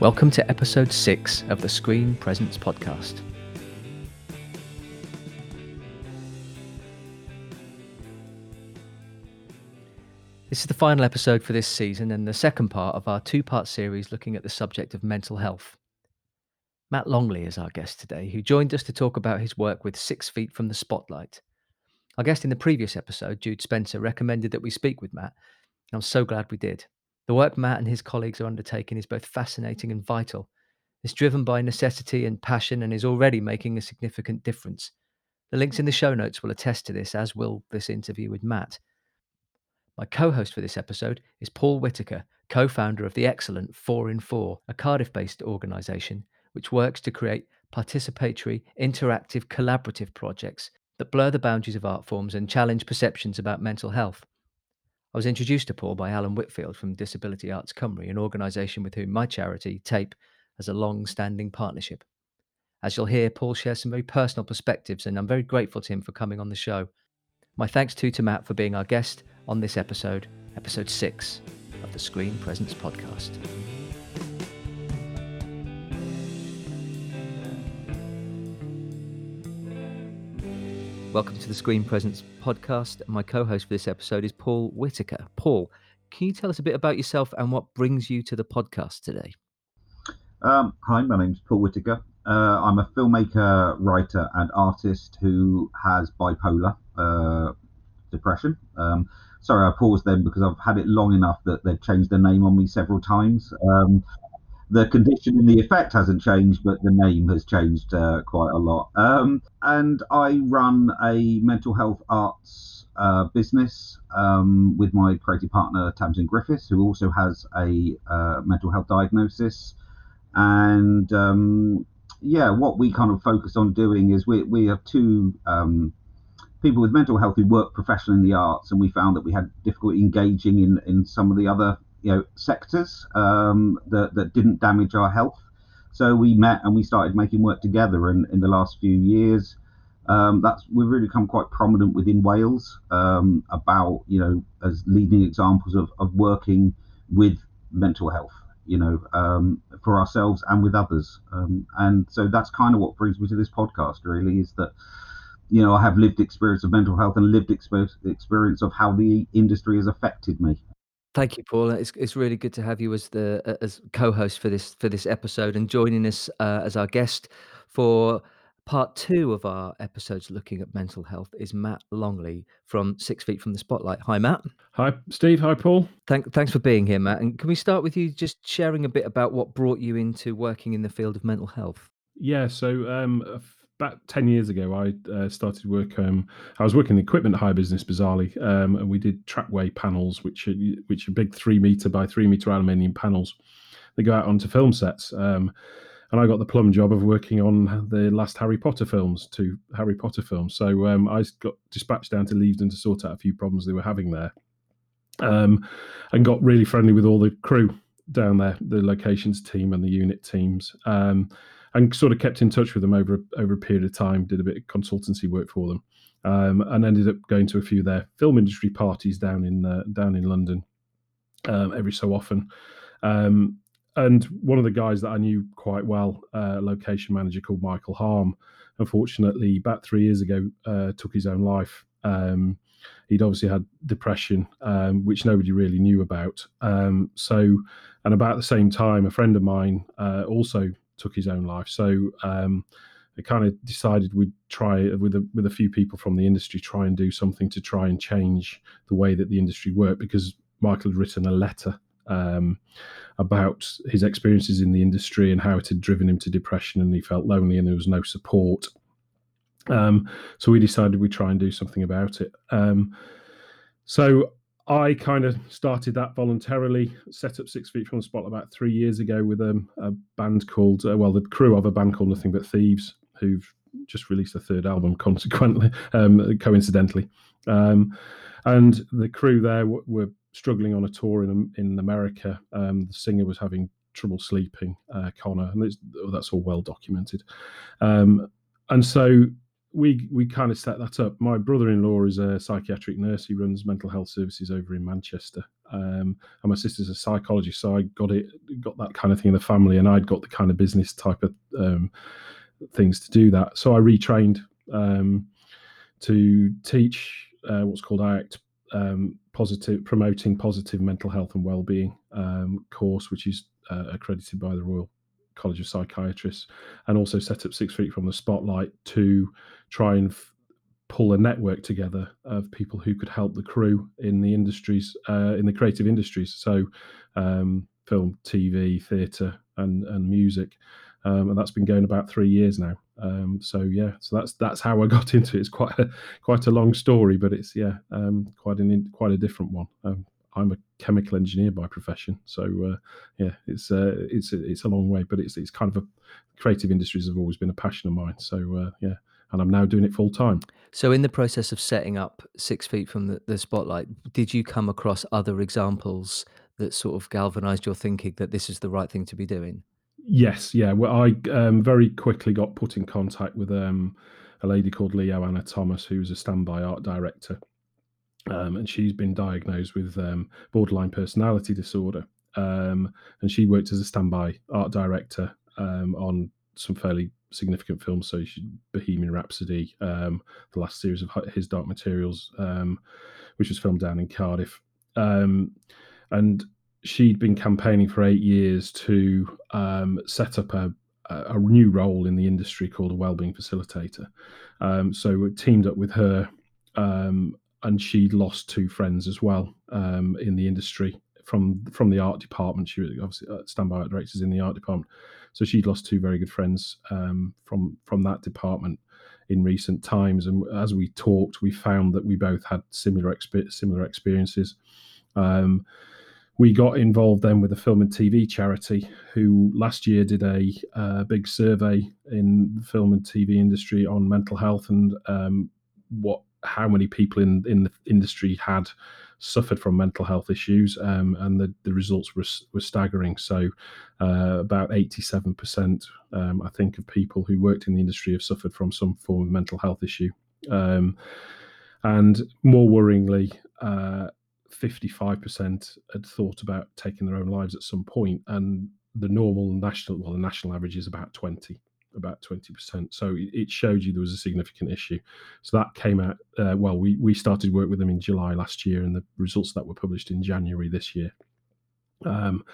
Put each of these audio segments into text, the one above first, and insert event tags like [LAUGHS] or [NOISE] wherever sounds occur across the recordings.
Welcome to episode six of the Screen Presence podcast. This is the final episode for this season and the second part of our two part series looking at the subject of mental health. Matt Longley is our guest today, who joined us to talk about his work with Six Feet from the Spotlight. Our guest in the previous episode, Jude Spencer, recommended that we speak with Matt, and I'm so glad we did. The work Matt and his colleagues are undertaking is both fascinating and vital. It's driven by necessity and passion and is already making a significant difference. The links in the show notes will attest to this, as will this interview with Matt. My co host for this episode is Paul Whitaker, co founder of the excellent 4 in 4, a Cardiff based organisation which works to create participatory, interactive, collaborative projects that blur the boundaries of art forms and challenge perceptions about mental health. I was introduced to Paul by Alan Whitfield from Disability Arts Cymru, an organisation with whom my charity, TAPE, has a long standing partnership. As you'll hear, Paul shares some very personal perspectives, and I'm very grateful to him for coming on the show. My thanks too to Matt for being our guest on this episode, episode six of the Screen Presence podcast. Welcome to the Screen Presence podcast. My co host for this episode is Paul Whitaker. Paul, can you tell us a bit about yourself and what brings you to the podcast today? Um, hi, my name's Paul Whitaker. Uh, I'm a filmmaker, writer, and artist who has bipolar uh, depression. Um, sorry, I paused then because I've had it long enough that they've changed the name on me several times. Um, the condition and the effect hasn't changed, but the name has changed uh, quite a lot. Um, and I run a mental health arts uh, business um, with my creative partner Tamsin Griffiths, who also has a uh, mental health diagnosis. And um, yeah, what we kind of focus on doing is we we have two um, people with mental health who work professionally in the arts, and we found that we had difficulty engaging in in some of the other you know sectors um, that that didn't damage our health. So we met and we started making work together. And in the last few years, um, that's we've really become quite prominent within Wales um, about you know as leading examples of of working with mental health. You know, um, for ourselves and with others, um, and so that's kind of what brings me to this podcast. Really, is that you know I have lived experience of mental health and lived experience of how the industry has affected me. Thank you, Paul. It's it's really good to have you as the as co-host for this for this episode and joining us uh, as our guest for part two of our episodes looking at mental health is Matt Longley from Six Feet from the Spotlight. Hi, Matt. Hi, Steve. Hi, Paul. Thank, thanks for being here, Matt. And can we start with you just sharing a bit about what brought you into working in the field of mental health? Yeah. So um, about 10 years ago, I uh, started work. Um, I was working in the equipment hire business, bizarrely, um, and we did trackway panels, which are, which are big three meter by three meter aluminium panels. They go out onto film sets. Um, and I got the plum job of working on the last Harry Potter films, two Harry Potter films. So um, I got dispatched down to Leavesden to sort out a few problems they were having there, um, and got really friendly with all the crew down there, the locations team and the unit teams. Um, and sort of kept in touch with them over over a period of time. Did a bit of consultancy work for them, um, and ended up going to a few of their film industry parties down in uh, down in London um, every so often. Um, and one of the guys that I knew quite well, uh, location manager called Michael Harm, unfortunately, about three years ago, uh, took his own life. Um, he'd obviously had depression, um, which nobody really knew about. Um, so, and about the same time, a friend of mine uh, also took his own life. So um, I kind of decided we'd try with a, with a few people from the industry try and do something to try and change the way that the industry worked because Michael had written a letter um, about his experiences in the industry and how it had driven him to depression and he felt lonely and there was no support. Um, so we decided we'd try and do something about it. Um, so I kind of started that voluntarily, set up Six Feet from the Spot about three years ago with um, a band called, uh, well, the crew of a band called Nothing But Thieves, who've just released a third album, consequently, [LAUGHS] um, coincidentally. Um, and the crew there w- were struggling on a tour in in America. Um, the singer was having trouble sleeping, uh, Conor, and that's all well documented. Um, and so we we kind of set that up. My brother-in-law is a psychiatric nurse. He runs mental health services over in Manchester, Um, and my sister's a psychologist, so I got it, got that kind of thing in the family, and I'd got the kind of business type of um, things to do that. So I retrained um, to teach uh, what's called ACT, um, positive promoting positive mental health and well-being um, course, which is uh, accredited by the Royal College of Psychiatrists, and also set up Six Feet from the Spotlight to try and f- pull a network together of people who could help the crew in the industries, uh, in the creative industries. So, um, film, TV, theatre, and and music, um, and that's been going about three years now. Um, so yeah, so that's that's how I [LAUGHS] got into it. It's quite a quite a long story, but it's yeah, um, quite an quite a different one. I'm a chemical engineer by profession, so uh, yeah, it's uh, it's it's a long way, but it's it's kind of a creative industries have always been a passion of mine. So uh, yeah, and I'm now doing it full time. So, in the process of setting up Six Feet from the, the Spotlight, did you come across other examples that sort of galvanized your thinking that this is the right thing to be doing? Yes, yeah. Well, I um, very quickly got put in contact with um, a lady called Leo Anna Thomas, who was a standby art director, um, and she's been diagnosed with um, borderline personality disorder. Um, and she worked as a standby art director um, on some fairly significant films. So she, Bohemian Rhapsody, um, the last series of his Dark Materials, um, which was filmed down in Cardiff, and she'd been campaigning for eight years to set up a, a new role in the industry called a wellbeing facilitator. So we teamed up with her, um, and she'd lost two friends as well um, in the industry from from the art department. She was obviously uh, standby art directors in the art department, so she'd lost two very good friends um, from from that department in recent times. And as we talked, we found that we both had similar similar experiences. Um, we got involved then with a film and TV charity who last year did a uh, big survey in the film and TV industry on mental health and um, what how many people in in the industry had suffered from mental health issues, um, and the, the results were, were staggering. So, uh, about 87%, um, I think, of people who worked in the industry have suffered from some form of mental health issue. Um, and more worryingly, uh, 55% had thought about taking their own lives at some point, and the normal national, well, the national average is about 20, about 20%. So it showed you there was a significant issue. So that came out, uh, well, we, we started work with them in July last year, and the results that were published in January this year. Um,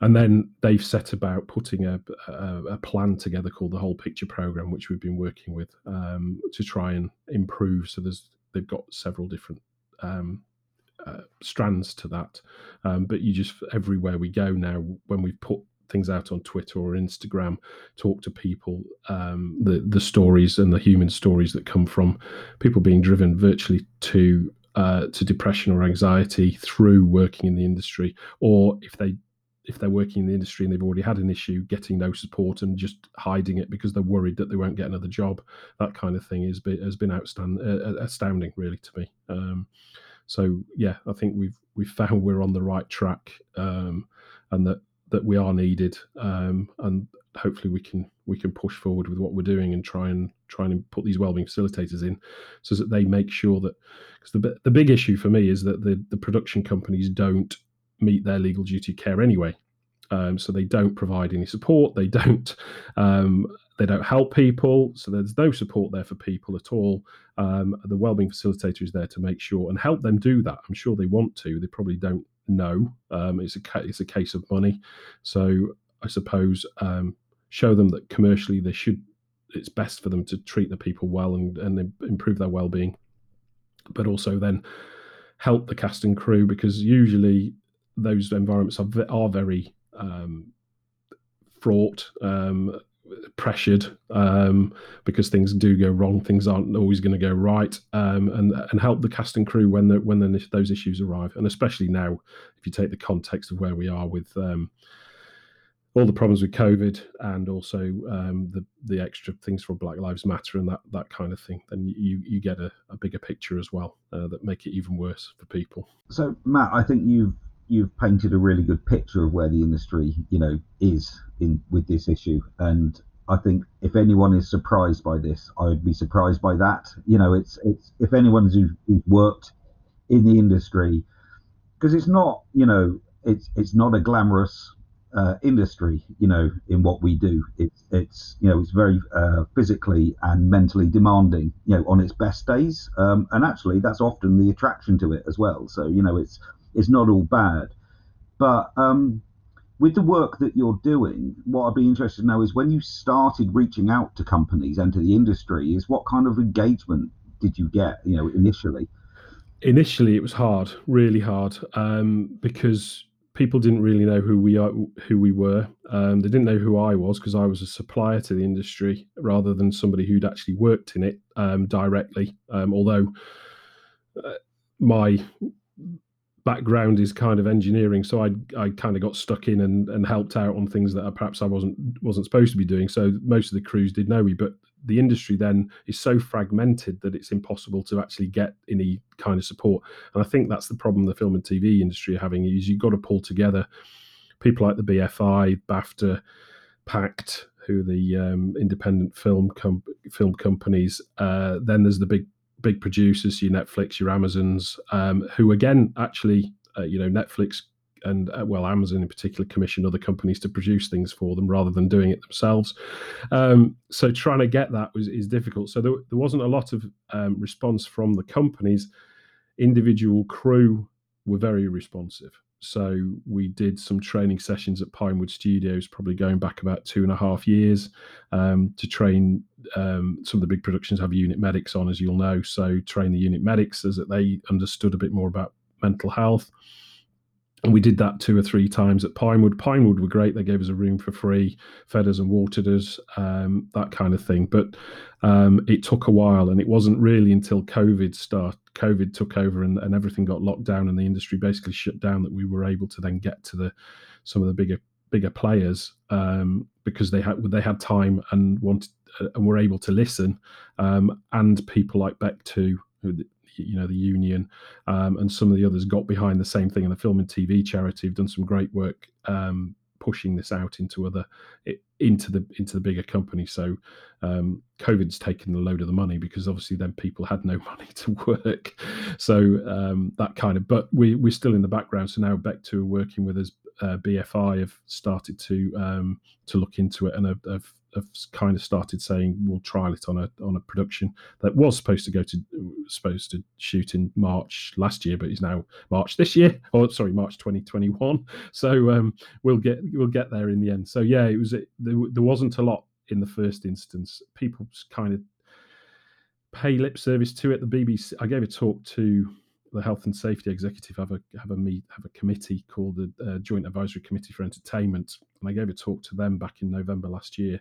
and then they've set about putting a, a, a, plan together called the Whole Picture Program, which we've been working with um, to try and improve. So there's they've got several different um, uh, strands to that. Um, but you just everywhere we go now, when we've put things out on Twitter or Instagram, talk to people, um, the the stories and the human stories that come from people being driven virtually to uh, to depression or anxiety through working in the industry, or if they if they're working in the industry and they've already had an issue, getting no support and just hiding it because they're worried that they won't get another job, that kind of thing been has been outstanding, uh, astounding, really, to me. Um, so yeah, I think we've we've found we're on the right track, um, and that that we are needed, um, and hopefully we can we can push forward with what we're doing and try and try and put these wellbeing facilitators in, so that they make sure that because the the big issue for me is that the the production companies don't meet their legal duty care anyway. Um, so they don't provide any support. They don't um, they don't help people. So there's no support there for people at all. Um, the wellbeing facilitator is there to make sure and help them do that. I'm sure they want to. They probably don't know. Um, it's a it's a case of money. So I suppose um, show them that commercially they should. It's best for them to treat the people well and, and improve their well-being, but also then help the cast and crew because usually those environments are, are very um, fraught, um, pressured um, because things do go wrong. Things aren't always going to go right, um, and and help the cast and crew when the, when the, those issues arrive, and especially now, if you take the context of where we are with um, all the problems with COVID and also um, the the extra things for Black Lives Matter and that that kind of thing, then you you get a, a bigger picture as well uh, that make it even worse for people. So Matt, I think you've you've painted a really good picture of where the industry, you know, is in with this issue. And I think if anyone is surprised by this, I would be surprised by that. You know, it's it's if anyone's who's worked in the industry because it's not you know it's it's not a glamorous uh, industry, you know, in what we do. It's it's you know it's very uh, physically and mentally demanding, you know, on its best days. Um, and actually, that's often the attraction to it as well. So you know, it's it's not all bad. But um, with the work that you're doing, what I'd be interested to know is when you started reaching out to companies and to the industry, is what kind of engagement did you get, you know, initially? Initially, it was hard, really hard, um, because people didn't really know who we are, who we were. Um, they didn't know who I was because I was a supplier to the industry rather than somebody who'd actually worked in it um, directly. Um, although uh, my background is kind of engineering, so I I kind of got stuck in and, and helped out on things that I, perhaps I wasn't wasn't supposed to be doing. So most of the crews did know me, but the industry then is so fragmented that it's impossible to actually get any kind of support. And I think that's the problem the film and TV industry are having is you've got to pull together people like the BFI, BAFTA, PACT, who the um, independent film com- film companies. Uh, then there's the big big producers, your Netflix, your Amazons, um, who again actually, uh, you know, Netflix and uh, well, Amazon in particular commission other companies to produce things for them rather than doing it themselves. Um, so trying to get that was is difficult. So there, there wasn't a lot of um, response from the companies. Individual crew were very responsive. So we did some training sessions at Pinewood Studios, probably going back about two and a half years, um, to train um, some of the big productions have unit medics on, as you'll know. So train the unit medics as that they understood a bit more about mental health and we did that two or three times at Pinewood. Pinewood were great; they gave us a room for free, fed us and watered us, um, that kind of thing. But um, it took a while, and it wasn't really until COVID start, COVID took over, and, and everything got locked down, and the industry basically shut down, that we were able to then get to the some of the bigger bigger players um, because they had they had time and wanted uh, and were able to listen, um, and people like BECTU, who you know the union um, and some of the others got behind the same thing and the film and tv charity have done some great work um, pushing this out into other into the into the bigger companies. So um, covid's taken a load of the money because obviously then people had no [LAUGHS] money to work. So um, that kind of but we we're still in the background. So now BECTU working with us uh, bfi have started to um, to look into it and have, have have kind of started saying we'll trial it on a on a production that was supposed to go to supposed to shoot in March last year, but is now March this year, [LAUGHS] or sorry, March 2021. [LAUGHS] So um, we'll get we'll get there in the end. So yeah, it was it, there, there wasn't a lot in the first instance. People kind of pay lip service to it. The BBC, I gave a talk to the health and safety executive have a have a meet have a committee called the uh, Joint Advisory Committee for Entertainment, and I gave a talk to them back in November last year,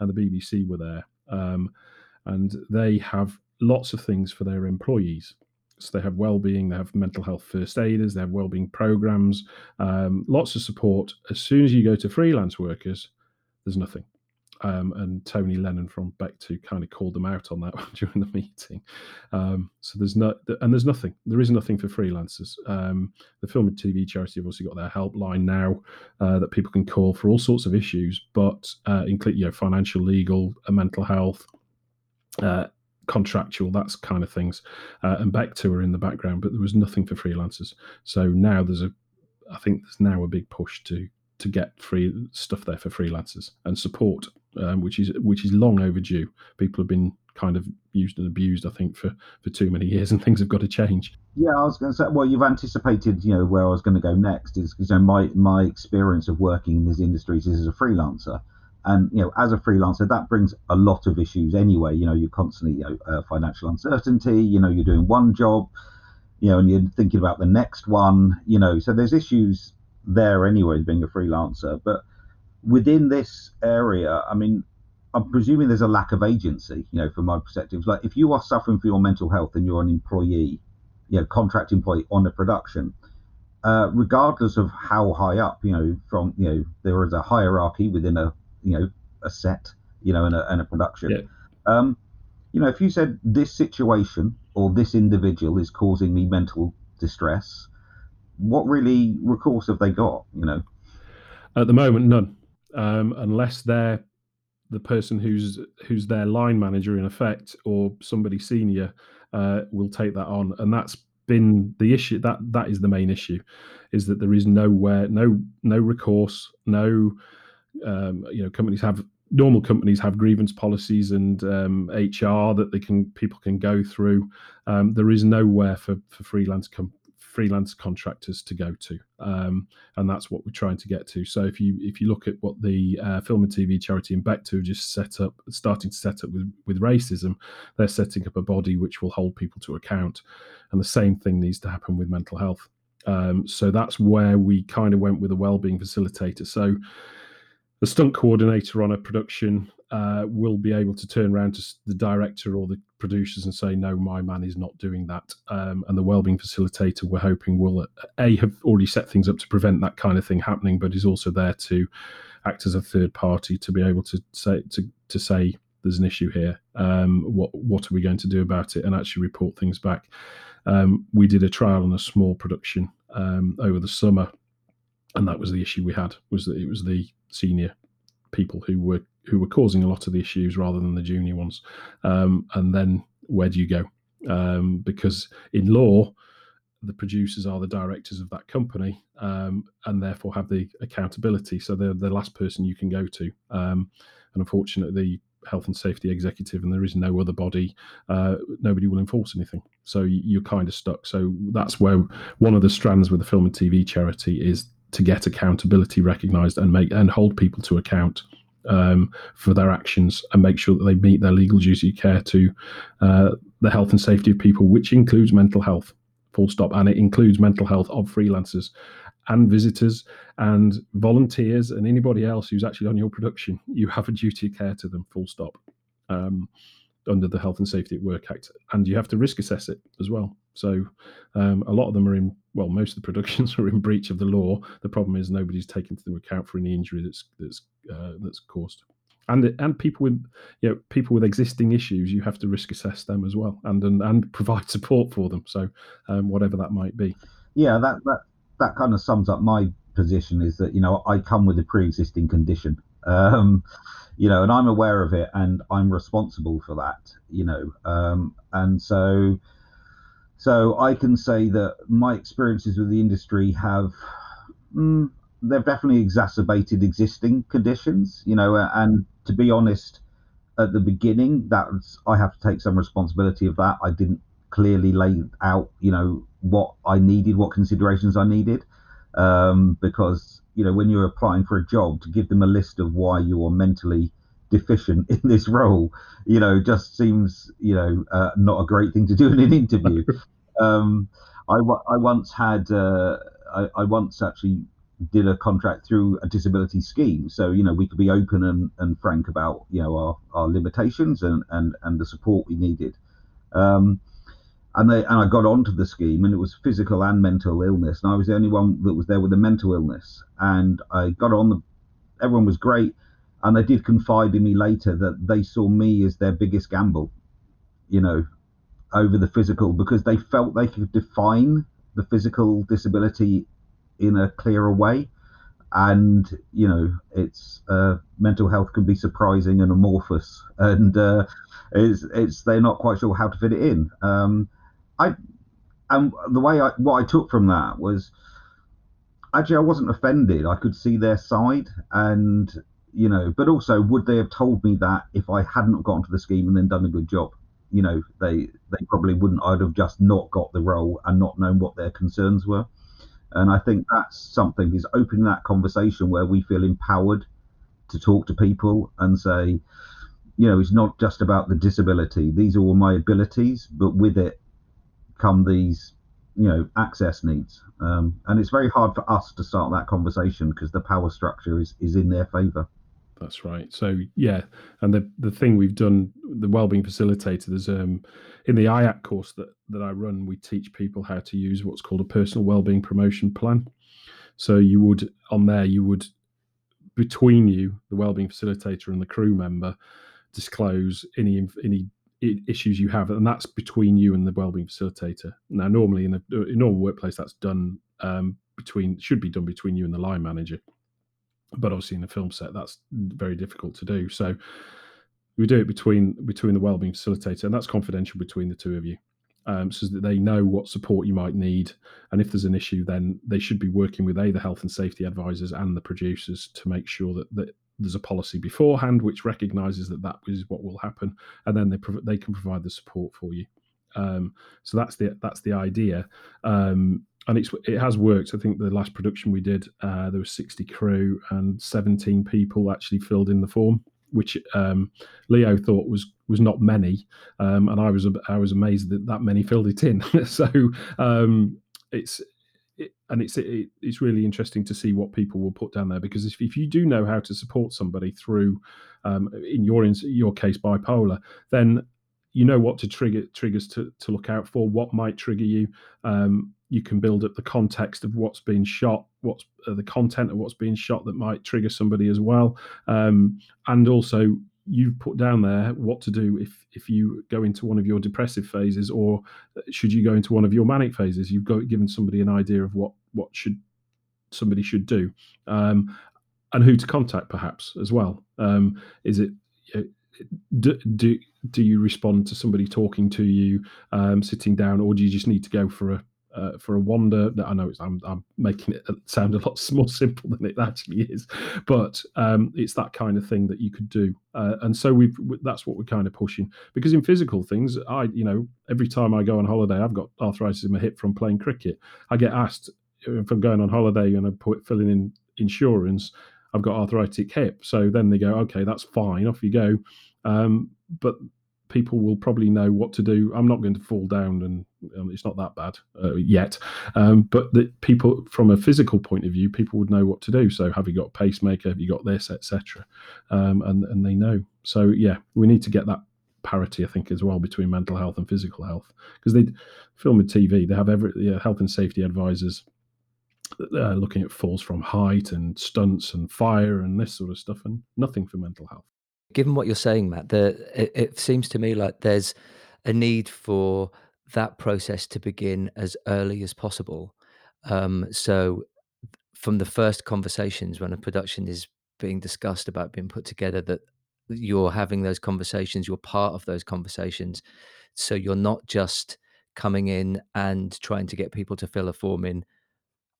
and the BBC were there, um, and they have lots of things for their employees. So they have well-being, they have mental health first aiders, they have well-being programs, um, lots of support. As soon as you go to freelance workers, there's nothing um, and Tony Lennon from BECTU kind of called them out on that [LAUGHS] during the meeting. Um, so there's no, and there's nothing. There is nothing for freelancers. Um, the film and TV charity have also got their helpline now uh, that people can call for all sorts of issues, but uh, include you know financial, legal, uh, mental health. Uh, contractual, that's kind of things, uh, and BECTU are in the background, but there was nothing for freelancers. So now there's a, I think there's now a big push to to get free stuff there for freelancers and support, um, which is which is long overdue. People have been kind of used and abused, I think, for for too many [LAUGHS] years, and things have got to change. Yeah, I was going to say. Well, you've anticipated, you know, where I was going to go next is you know, my my experience of working in these industries is as a freelancer, and you know, as a freelancer, that brings a lot of issues anyway. You know, you're constantly, you know, uh, financial uncertainty. You know, you're doing one job, you know, and you're thinking about the next one. You know, so there's issues there anyway, being a freelancer. But within this area, I mean, I'm presuming there's a lack of agency, you know, from my perspective. Like if you are suffering for your mental health and you're an employee, you know, contract employee on a production, uh, regardless of how high up, you know, from you know, there is a hierarchy within a you know a set, you know, and a, and a production. Yeah. Um, you know, if you said this situation or this individual is causing me mental distress, what really recourse have they got? You know, at the moment, none, um, unless they're the person who's who's their line manager in effect or somebody senior uh, will take that on, and that's been the issue that that is the main issue is that there is nowhere no no recourse no um, you know companies have normal companies have grievance policies and um, HR that they can people can go through. Um, there is nowhere for for freelance com- freelance contractors to go to, um, and that's what we're trying to get to. So if you if you look at what the uh, film and TV charity Invecta just set up, starting to set up with with racism, they're setting up a body which will hold people to account, and the same thing needs to happen with mental health. Um, so that's where we kind of went with a well-being facilitator. So the stunt coordinator on a production uh, will be able to turn around to the director or the producers and say, "No, my man is not doing that." Um, and the wellbeing facilitator, we're hoping, will a have already set things up to prevent that kind of thing happening, but is also there to act as a third party to be able to say to to say there's an issue here. Um, what what are we going to do about it? And actually report things back. Um, we did a trial on a small production um, over the summer, and that was the issue we had. Was that it was the senior people who were who were causing a lot of the issues rather than the junior ones. Um, and then where do you go? Um, because in law, the producers are the directors of that company um, and therefore have the accountability. So they're the last person you can go to. Um, and unfortunately, the health and safety executive, and there is no other body, uh, nobody will enforce anything. So you're kind of stuck. So that's where one of the strands with the film and TV charity is to get accountability recognized and make and hold people to account um, for their actions and make sure that they meet their legal duty of care to uh, the health and safety of people, which includes mental health, full stop. And it includes mental health of freelancers and visitors and volunteers and anybody else who's actually on your production. You have a duty of care to them, full stop. Um, under the Health and Safety at Work Act, and you have to risk assess it as well. So um, a lot of them are in well, most of the [LAUGHS] productions are in breach of the law. The problem is nobody's taken into account for any injury that's that's uh, that's caused. And and people with you know people with existing issues, you have to risk assess them as well, and and, and [LAUGHS] provide support for them. So um, whatever that might be. Yeah, that that that kind of sums up my position. Is that you know I come with a pre-existing condition. Um, you know, and I'm aware of it, and I'm responsible for that. You know, um, and so so I can say that my experiences with the industry have mm, they've definitely exacerbated existing conditions. You know, and to be honest, at the beginning, that's I have to take some responsibility of that. I didn't clearly lay out, you know, what I needed, what considerations I needed, um, because you know when you're applying for a job to give them a list of why you are mentally deficient [LAUGHS] in this role you know just seems you know uh, not a great thing to do in an interview. [LAUGHS] Um, I, I once had uh, I, I once actually did a contract through a disability scheme. So you know we could be open and, and frank about you know our, our limitations and, and and the support we needed. Um, and they and I got onto the scheme, and it was physical and mental illness, and I was the only one that was there with a mental illness, and I got on the. Everyone was great, and they did confide in me later that they saw me as their biggest gamble, you know, over the physical because they felt they could define the physical disability in a clearer way, and you know, it's uh, mental health can be surprising and amorphous, [LAUGHS] and uh, it's it's they're not quite sure how to fit it in. Um, I and the way I what I took from that was actually I wasn't offended. I could see their side, and you know, but also would they have told me that if I hadn't gone to the scheme and then done a good job? You know, they they probably wouldn't. I'd have just not got the role and not known what their concerns were. And I think that's something is opening that conversation where we feel empowered to talk to people and say, you know, it's not just about the disability. These are all my abilities, but with it, come these you know access needs. Um, and it's very hard for us to start that conversation because the power structure is is in their favor. That's right. So yeah and the the thing we've done the wellbeing facilitator there's um in the IAC course that that I run we teach people how to use what's called a personal wellbeing promotion plan. So you would on there you would between you the wellbeing facilitator and the crew member disclose any any issues you have, and that's between you and the wellbeing facilitator. Now, normally in a, in normal workplace, that's done um, between should be done between you and the line manager, but obviously in a film set, that's very difficult to do. So we do it between between the wellbeing facilitator, and that's confidential between the two of you. um, so that they know what support you might need. And if there's an issue, then they should be working with a the health and safety advisors and the producers to make sure that, that there's a policy beforehand which recognises that that is what will happen, and then they prov- they can provide the support for you. Um, so that's the that's the idea, um, and it's it has worked. I think the last production we did, uh, there was 60 crew and 17 people actually filled in the form which um, Leo thought was was not many, um, and I was I was amazed that that many filled it in. [LAUGHS] so um, it's it, and it's it, it's really interesting to see what people will put down there because if, if you do know how to support somebody through, um, in your in your case bipolar, then you know what to trigger triggers to, to look out for what might trigger you. Um, you can build up the context of what's being shot what's uh, the content of what's being shot that might trigger somebody as well. Um, and also you've put down there what to do if if you go into one of your depressive phases or should you go into one of your manic phases? You've got given somebody an idea of what what should somebody should do um, and who to contact perhaps as well. Um, is it do, do do you respond to somebody talking to you, um, sitting down, or do you just need to go for a uh, for a wander? I know I'm, I'm making it sound a lot [LAUGHS] more simple than it actually is, but um, it's that kind of thing that you could do. Uh, and so we've that's what we're kind of pushing because in physical things, I you know every time I go on holiday, I've got arthritis in my hip from playing cricket. I get asked if I'm going on holiday and I'm filling in insurance. I've got arthritic hip. So then they go, okay, that's fine, off you go. Um, but people will probably know what to do. I'm not going to fall down, and um, it's not that bad uh, yet. Um, but people, from a physical point of view, people would know what to do. So, have you got a pacemaker? Have you got this, etc. Um, and and they know. So, yeah, we need to get that parity, I think, as well between mental health and physical health because they film and TV. They have every yeah, health and safety advisors. Uh, looking at falls from height and stunts and fire and this sort of stuff, and nothing for mental health given what you're saying, Matt, the, it, it seems to me like there's a need for that process to begin as early as possible. Um, so, from the first conversations when a production is being discussed about being put together, that you're having those conversations, you're part of those conversations. So, you're not just coming in and trying to get people to fill a form in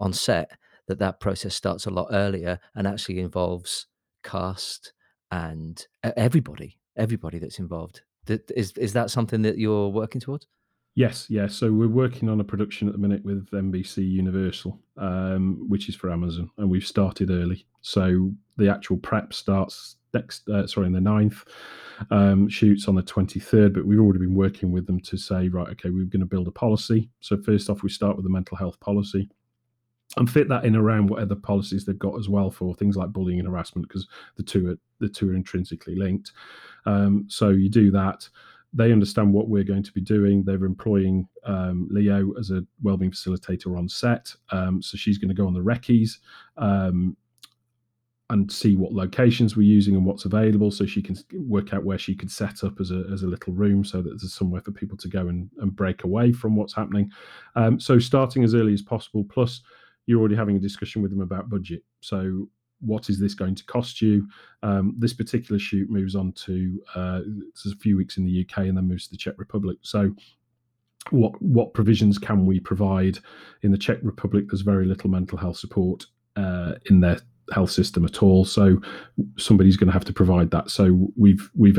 on set, that that process starts a lot earlier and actually involves cast, and everybody, everybody that's involved. Is is that something that you're working towards? Yes, yes. So we're working on a production at the minute with NBC Universal, um, which is for Amazon, and we've started early. So the actual prep starts next, uh, sorry, in the 9th, um, shoots on the 23rd, but we've already been working with them to say, right, okay, we're going to build a policy. So first off, we start with the mental health policy and fit that in around what other policies they've got as well for things like bullying and harassment because the two are the two are intrinsically linked. Um, so you do that. They understand what we're going to be doing. They're employing um, Leo as a wellbeing facilitator on set. Um, so she's going to go on the recce's um, and see what locations we're using and what's available so she can work out where she could set up as a, as a little room so that there's somewhere for people to go and, and break away from what's happening um, so starting as early as possible plus you're already having a discussion with them about budget. So, what is this going to cost you? Um, this particular shoot moves on to uh, a few weeks in the UK and then moves to the Czech Republic. So, what what provisions can we provide in the Czech Republic? There's very little mental health support uh, in their health system at all. So somebody's going to have to provide that. So we've we've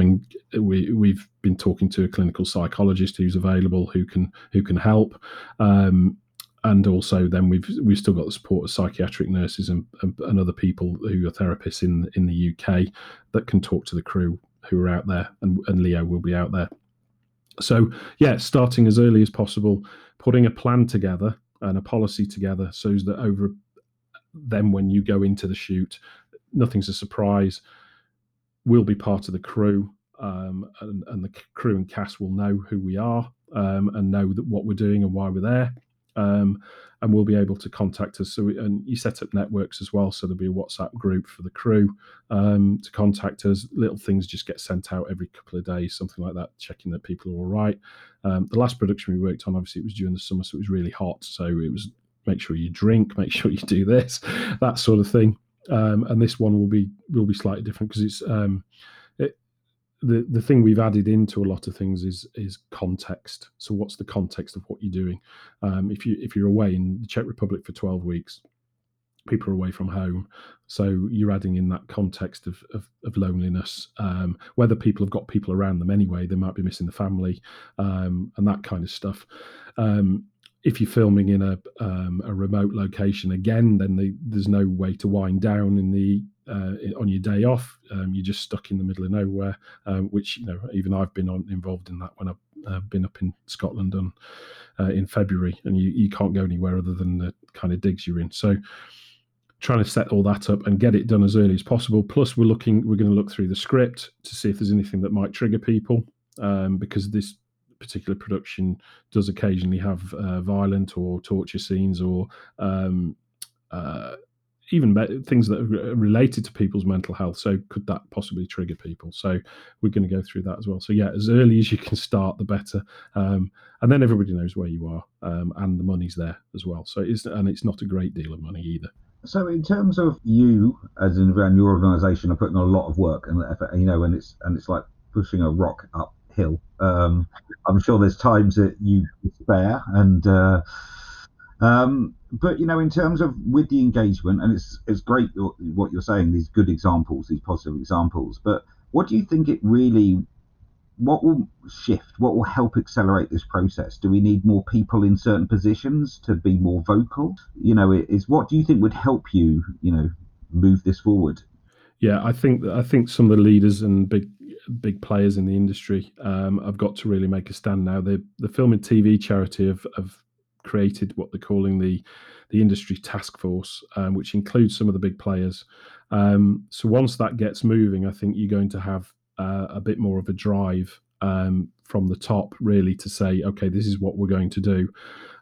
we, we've been talking to a clinical psychologist who's available who can who can help. Um, and also then we've we've still got the support of psychiatric nurses and, and, other people who are therapists in in the UK that can talk to the crew who are out there, and, and Leo will be out there. So yeah, starting as early as possible, putting a plan together and a policy together, so that over then when you go into the shoot, nothing's a surprise. We'll be part of the crew, um, and, and, the crew and cast will know who we are um, and know that what we're doing and why we're there um, and we'll be able to contact us. So, we, and you set up networks as well, so there'll be a WhatsApp group for the crew um, to contact us. Little things just get sent out every couple of days, something like that, checking that people are all right. Um, the last production we worked on, obviously, it was during the summer, so it was really hot. So it was make sure you drink, [LAUGHS] make sure you do this, [LAUGHS] that sort of thing. Um, and this one will be will be slightly different because it's um, the the thing we've added into a lot of things is is context. So what's the context of what you're doing? Um, if you if you're away in the Czech Republic for 12 weeks, people are away from home, so you're adding in that context of of, of loneliness. Um, whether people have got people around them anyway, they might be missing the family um, and that kind of stuff. Um, if you're filming in a um, a remote location again, then the, there's no way to wind down in the uh, on your day off. Um, you're just stuck in the middle of nowhere, um, which you know even I've been on, involved in that when I've uh, been up in Scotland on uh, in February, and you, you can't go anywhere other than the kind of digs you're in. So trying to set all that up and get it done as early as possible. Plus, we're looking we're going to look through the script to see if there's anything that might trigger people um, because this particular production does occasionally have uh, violent or torture scenes or um, uh, even things that are related to people's mental health. So could that possibly trigger people? So we're going to go through that as well. So yeah, as early as you can start, the better. Um, and then everybody knows where you are, um, and the money's there as well. So it's and it's not a great deal of money either. So in terms of you as in and your organisation are putting a lot of work and effort, you know, and it's and it's like pushing a rock uphill. Um, I'm sure there's times that you despair and. Uh, um, but you know, in terms of with the engagement, and it's it's great what you're saying. These good examples, these positive examples. But what do you think it really? What will shift? What will help accelerate this process? Do we need more people in certain positions to be more vocal? You know, is what do you think would help you? You know, move this forward. Yeah, I think I think some of the leaders and big big players in the industry um, have got to really make a stand now. The the film and TV charity have, have created what they're calling the the industry task force, um, which includes some of the big players. Um, so once that gets moving, I think you're going to have uh, a bit more of a drive um, from the top, really, to say, okay, this is what we're going to do.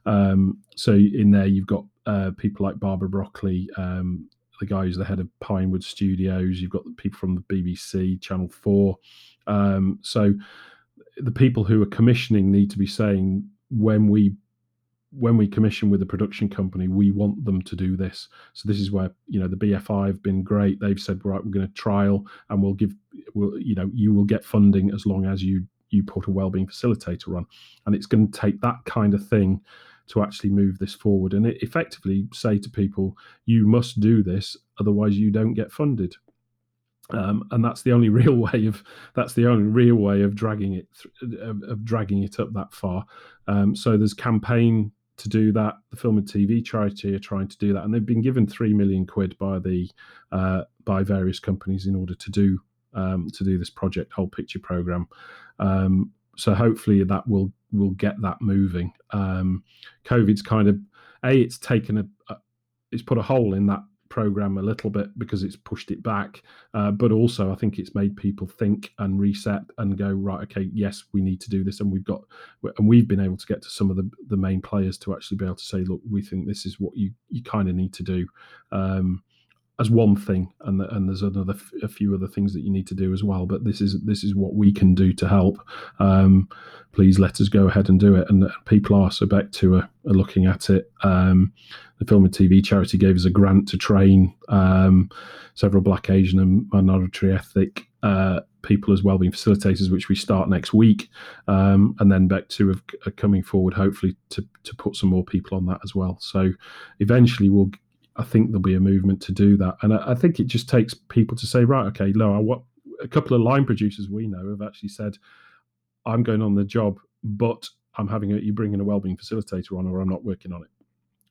Um, so in there, you've got uh, people like Barbara Broccoli, um, the guy who's the head of Pinewood Studios. You've got the people from the BBC, Channel Four. Um, so the people who are commissioning need to be saying when we when we commission with a production company, we want them to do this. So this is where you know the BFI have been great. They've said, right, we're going to trial, and we'll give, we'll, you know, you will get funding as long as you you put a wellbeing facilitator on, and it's going to take that kind of thing to actually move this forward and effectively say to people, you must do this, otherwise you don't get funded. Um, and that's the only [LAUGHS] real way of that's the only real way of dragging it th- of, of, dragging it up that far. Um, so there's campaign to do that. The film and TV charity are trying to do that, and they've been given three million quid by the uh, by various companies in order to do um, to do this project whole picture program. Um, so hopefully that will will get that moving. Um, COVID's kind of a it's taken a, a it's put a hole in that program a little bit because it's pushed it back uh, but also i think it's made people think and reset and go right okay yes we need to do this. And we've got and we've been able to get to some of the, the main players to actually be able to say look we think this is what you you kind of need to do. Um, as one thing, and the, and there's another a few other things that you need to do as well. But this is this is what we can do to help. Um, please let us go ahead and do it. And people are so BECTU are, are looking at it. Um, the Film and TV charity gave us a grant to train um, several Black, Asian, and minority ethnic uh, people as well-being facilitators, which we start next week, um, and then BECTU are coming forward, hopefully to to put some more people on that as well. So eventually we'll I think there'll be a movement to do that. And I, I think it just takes people to say, right, okay, no, what a couple of line producers we know have actually said, I'm going on the job, but I'm having a, you bringing a wellbeing facilitator on, or I'm not working on it.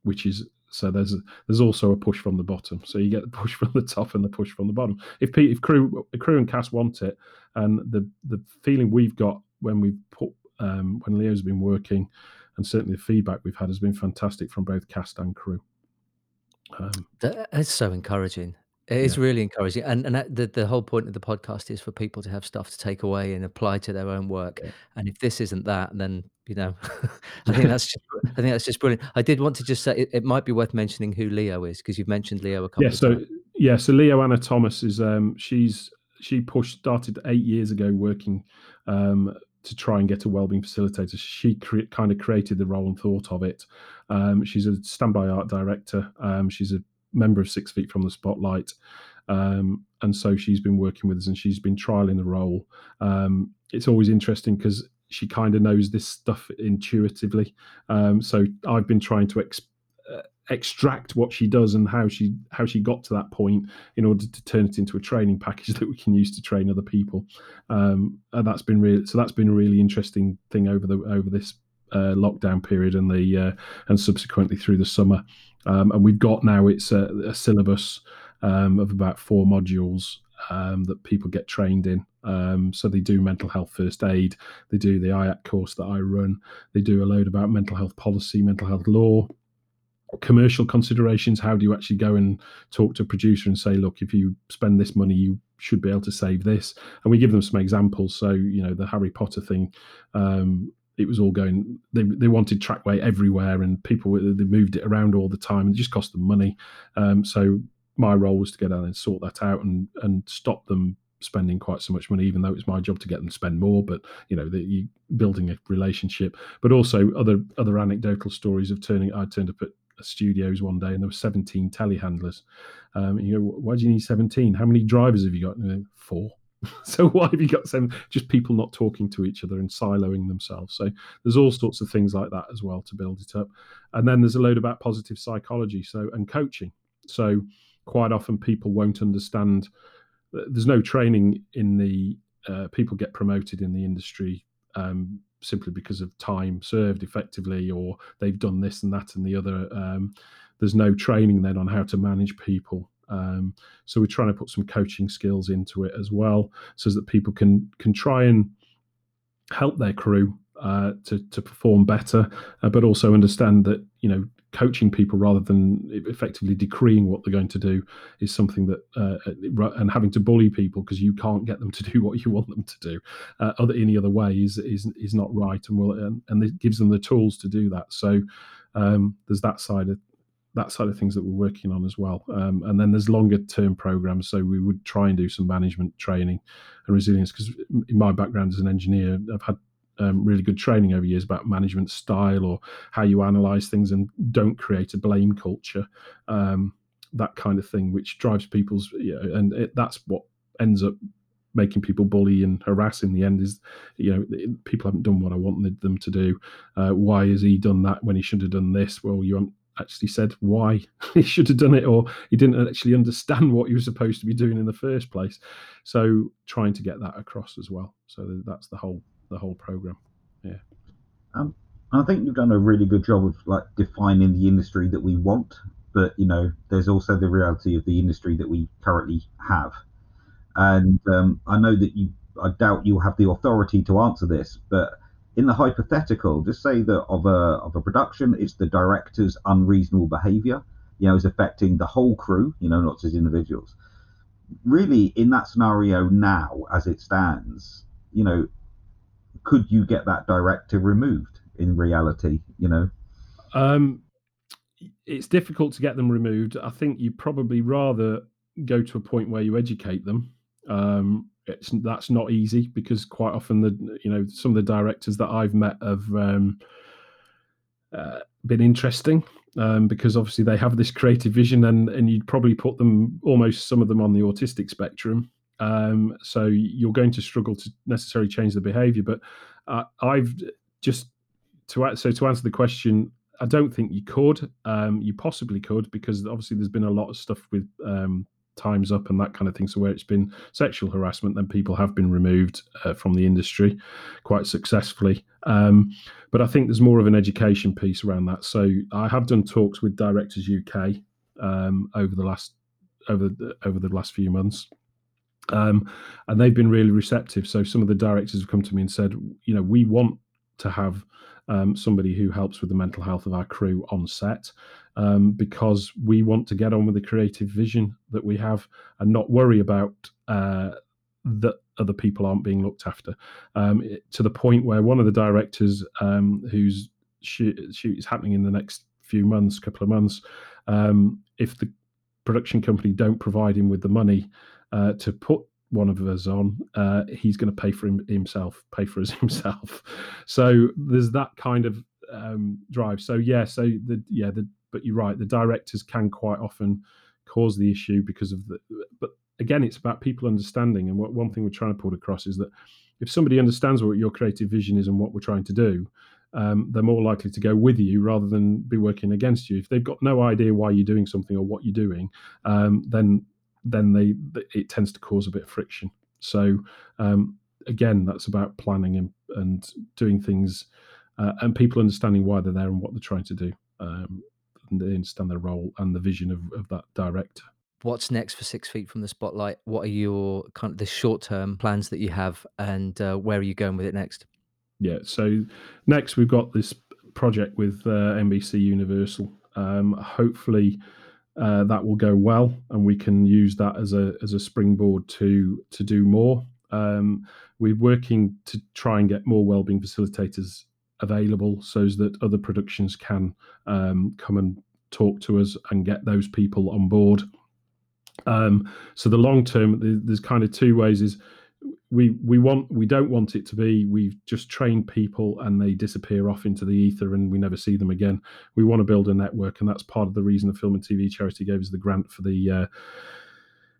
Which is so there's a, there's also a push from the bottom. So you get the [LAUGHS] push from the top and the push from the bottom. If if crew crew and cast want it, and the the feeling we've got when we've put um, when Leo's been working, and certainly the feedback we've had has been fantastic from both cast and crew. Um, That is so encouraging. It is Yeah. really encouraging, and and that the the whole point of the podcast is for people to have stuff to take away and apply to their own work. Yeah. And if this isn't that, then you know, [LAUGHS] I think [LAUGHS] that's just I think that's just brilliant. I did want to just say it, it might be worth mentioning who Leo is because you've mentioned Leo a couple Yeah. of So times. yeah. So Leo Anna Thomas is um she's she pushed started eight years ago working um to try and get a wellbeing facilitator. She cre- kind of created the role and thought of it. Um, she's a standby art director. Um, she's a member of Six Feet from the Spotlight. Um, and so she's been working with us and she's been trialing the role. Um, it's always interesting because she kind of knows this stuff intuitively. Um, so I've been trying to ex- uh, extract what she does and how she how she got to that point in order to turn it into a training package [LAUGHS] that we can use to train other people. Um, and that's been really so that's been a really interesting thing over the over this uh, lockdown period and the uh, and subsequently through the summer. Um, and we've got now it's a, a syllabus um, of about four modules um, that people get trained in. Um, so they do mental health first aid, they do the IAC course that I run, they do a load about mental health policy, mental health law, commercial considerations. How do you actually go and talk to a producer and say, look, if you spend this money, you should be able to save this? And we give them some examples. So, you know, the Harry Potter thing. Um, it was all going. They, they wanted trackway everywhere, and people they moved it around all the time, and it just cost them money. Um, so my role was to go down and sort that out and and stop them spending quite so much money, even though it's my job to get them to spend more. But you know, the, you building a relationship, but also other other anecdotal stories of turning. I turned up at studios one day and there were 17 telehandlers. Um, you go, why do you need 17? How many drivers have you got? Go, Four. [LAUGHS] so why have you got seven? Just people not talking to each other and siloing themselves. So there's all sorts of things like that as well to build it up. And then there's a load about positive psychology. So and coaching. So quite often people won't understand. There's no training in the uh, people get promoted in the industry um, simply because of time served effectively, or they've done this and that and the other. Um, there's no training then on how to manage people. Um, so we're trying to put some coaching skills into it as well, so that people can can try and help their crew uh, to to perform better, uh, but also understand that you know coaching people rather than effectively decreeing what they're going to do is something that uh, and having to bully people because you can't get them to [LAUGHS] do what you want them to do uh, other any other way is is, is not right and will and, and it gives them the tools to do that. So um, there's that side of that side of things that we're working on as well. Um, and then there's longer term programs. So we would try and do some management training and resilience because in my background as an engineer i've had um, really good training over years about management style or how you analyze things and don't create a blame culture, um, that kind of thing, which drives people's, you know, and it, that's what ends up making people bully and harass in the end is you know people haven't done what i wanted them to do. Uh, why has he done that when he should have done this? Well you haven't actually said why [LAUGHS] he should have done it or he didn't actually understand what he was supposed to be doing in the first place. So trying to get that across as well. So that's the whole the whole program. Yeah. Um, I think you've done a really good job of like defining the industry that we want, but you know, there's also the reality of the industry that we currently have. And um, I know that you, I doubt you'll have the authority to answer this, but in the hypothetical, just say that of a of a production, it's the director's unreasonable behaviour, you know, is affecting the whole crew, you know, not just individuals. Really, in that scenario now, as it stands, you know, could you get that director removed in reality? You know, um, it's difficult to get them removed. I think you probably rather go to a point where you educate them. Um, it's that's not easy because quite often the you know some of the directors that I've met have um, uh, been interesting um, because obviously they have this creative vision and and you'd probably put them almost some of them on the autistic spectrum um, so you're going to struggle to necessarily change the behavior. But uh, I've just to so to answer the question, I don't think you could. Um, you possibly could because obviously there's been a lot of stuff with um, Time's Up and that kind of thing. So where it's been sexual harassment, then people have been removed uh, from the industry quite successfully. Um, but I think there's more of an education piece around that. So I have done talks with Directors UK um, over the last over the, over the last few months. Um, and they've been really receptive. So some of the directors have come to me and said, you know, we want to have um, somebody who helps with the mental health of our crew on set um, because we want to get on with the creative vision that we have and not worry about uh, that other people aren't being looked after. Um, to the point where one of the directors, um, whose shoot, shoot is happening in the next few months, couple of months, um, if the production company don't provide him with the money uh, to put one of us on, uh, he's going to pay for him, himself, pay for us [LAUGHS] himself. So there's that kind of um, drive. So yeah, so the yeah, the but you're right. The directors can quite often cause the issue because of the. But again, it's about people understanding. And what one thing we're trying to put across is that if somebody understands what your creative vision is and what we're trying to do, um, they're more likely to go with you rather than be working against you. If they've got no idea why you're doing something or what you're doing, um, then then they it tends to cause a bit of friction. So um, again, that's about planning and, and doing things, uh, and people understanding why they're there and what they're trying to do. Um, and they understand their role and the vision of, of that director. What's next for Six Feet from the Spotlight? What are your kind of the short term plans that you have, and uh, where are you going with it next? Yeah. So next we've got this project with uh, NBC Universal. Um, hopefully uh, that will go well, and we can use that as a as a springboard to to do more. Um, we're working to try and get more wellbeing facilitators available so that other productions can um, come and talk to us and get those people on board. Um, so the long term, there's kind of two ways: is we we want we don't want it to be we've just trained people and they disappear off into the ether and we never see them again. We want to build a network, and that's part of the reason the film and TV charity gave us the grant for the uh,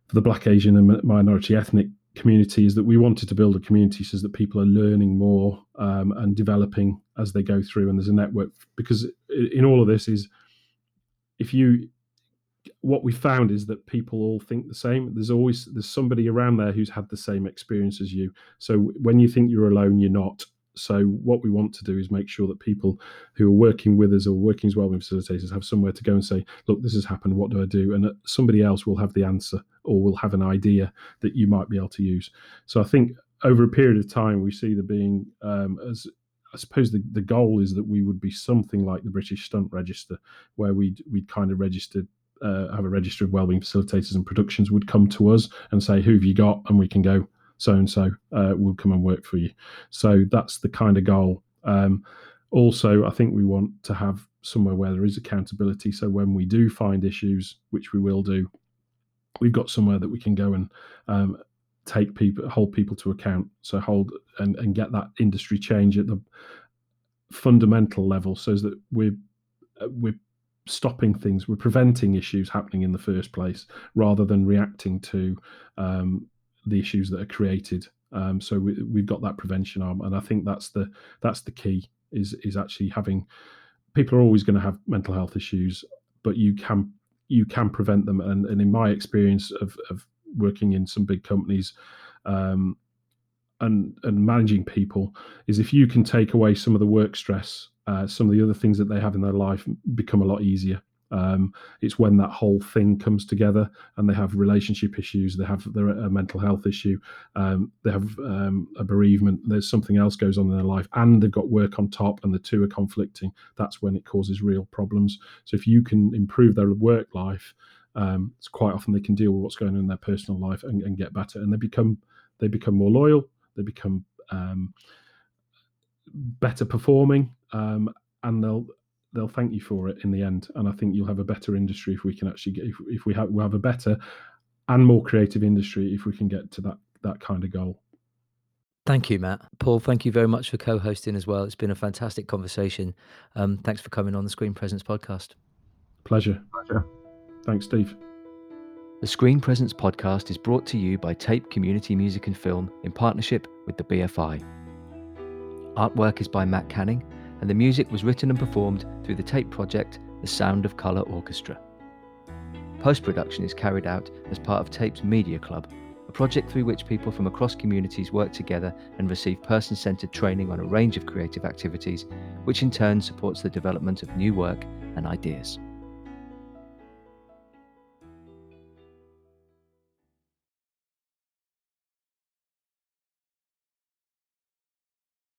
for the Black, Asian, and minority ethnic community is that we wanted to build a community so that people are learning more um, and developing as they go through and there's a network because in all of this is if you what we found is that people all think the same there's always there's somebody around there who's had the same experience as you so when you think you're alone you're not so what we want to do is make sure that people who are working with us or working as well with facilitators have somewhere to go and say, look, this has happened. What do I do? And somebody else will have the answer or will have an idea that you might be able to use. So I think over a period of time, we see there being um, as I suppose the, the goal is that we would be something like the British Stunt Register, where we'd we'd kind of registered uh, have a register of wellbeing facilitators and productions would come to us and say, "Who have you got?" and we can go so and so will come and work for you. So that's the kind of goal. Um, also, I think we want to have somewhere where there is accountability. So when we do find issues, which we will do, we've got somewhere that we can go and um, take people, hold people to account. So hold and, and get that industry change at the fundamental level, so that we're uh, we're stopping things, we're preventing issues happening in the first place, rather than reacting to um, the issues that are created. Um, so we, have got that prevention arm, and I think that's the that's the key is is actually having people are always going to have mental health issues, but you can you can prevent them. And, and in my experience of, of working in some big companies um, and and managing people, is if you can take away some of the work stress, uh, some of the other things that they have in their life become a lot easier. Um, it's when that whole thing comes together and they have relationship issues, they have their, a mental health issue, um, they have um, a bereavement, there's something else goes on in their life, and they've got work on top, and the two are conflicting. That's when it causes real problems. So if you can improve their work life, um, it's quite often they can deal with what's going on in their personal life and, and get better, and they become they become more loyal, they become um, better performing, um, and they'll they'll thank you for it in the end. And I think you'll have a better industry if we can actually get if, if we have we have a better and more creative industry if we can get to that that kind of goal. Thank you, Matt. Paul, thank you very much for co-hosting as well. It's been a fantastic conversation. Um, thanks for coming on the Screen Presence podcast. Pleasure. Pleasure. Thanks, Steve. The Screen Presence podcast is brought to you by Tape Community Music and Film in partnership with the BFI. Artwork is by Matt Canning and the music was written and performed through the tape project The Sound of Colour Orchestra. Post production is carried out as part of Tape's Media Club, a project through which people from across communities work together and receive person centered training on a range of creative activities, which in turn supports the development of new work and ideas.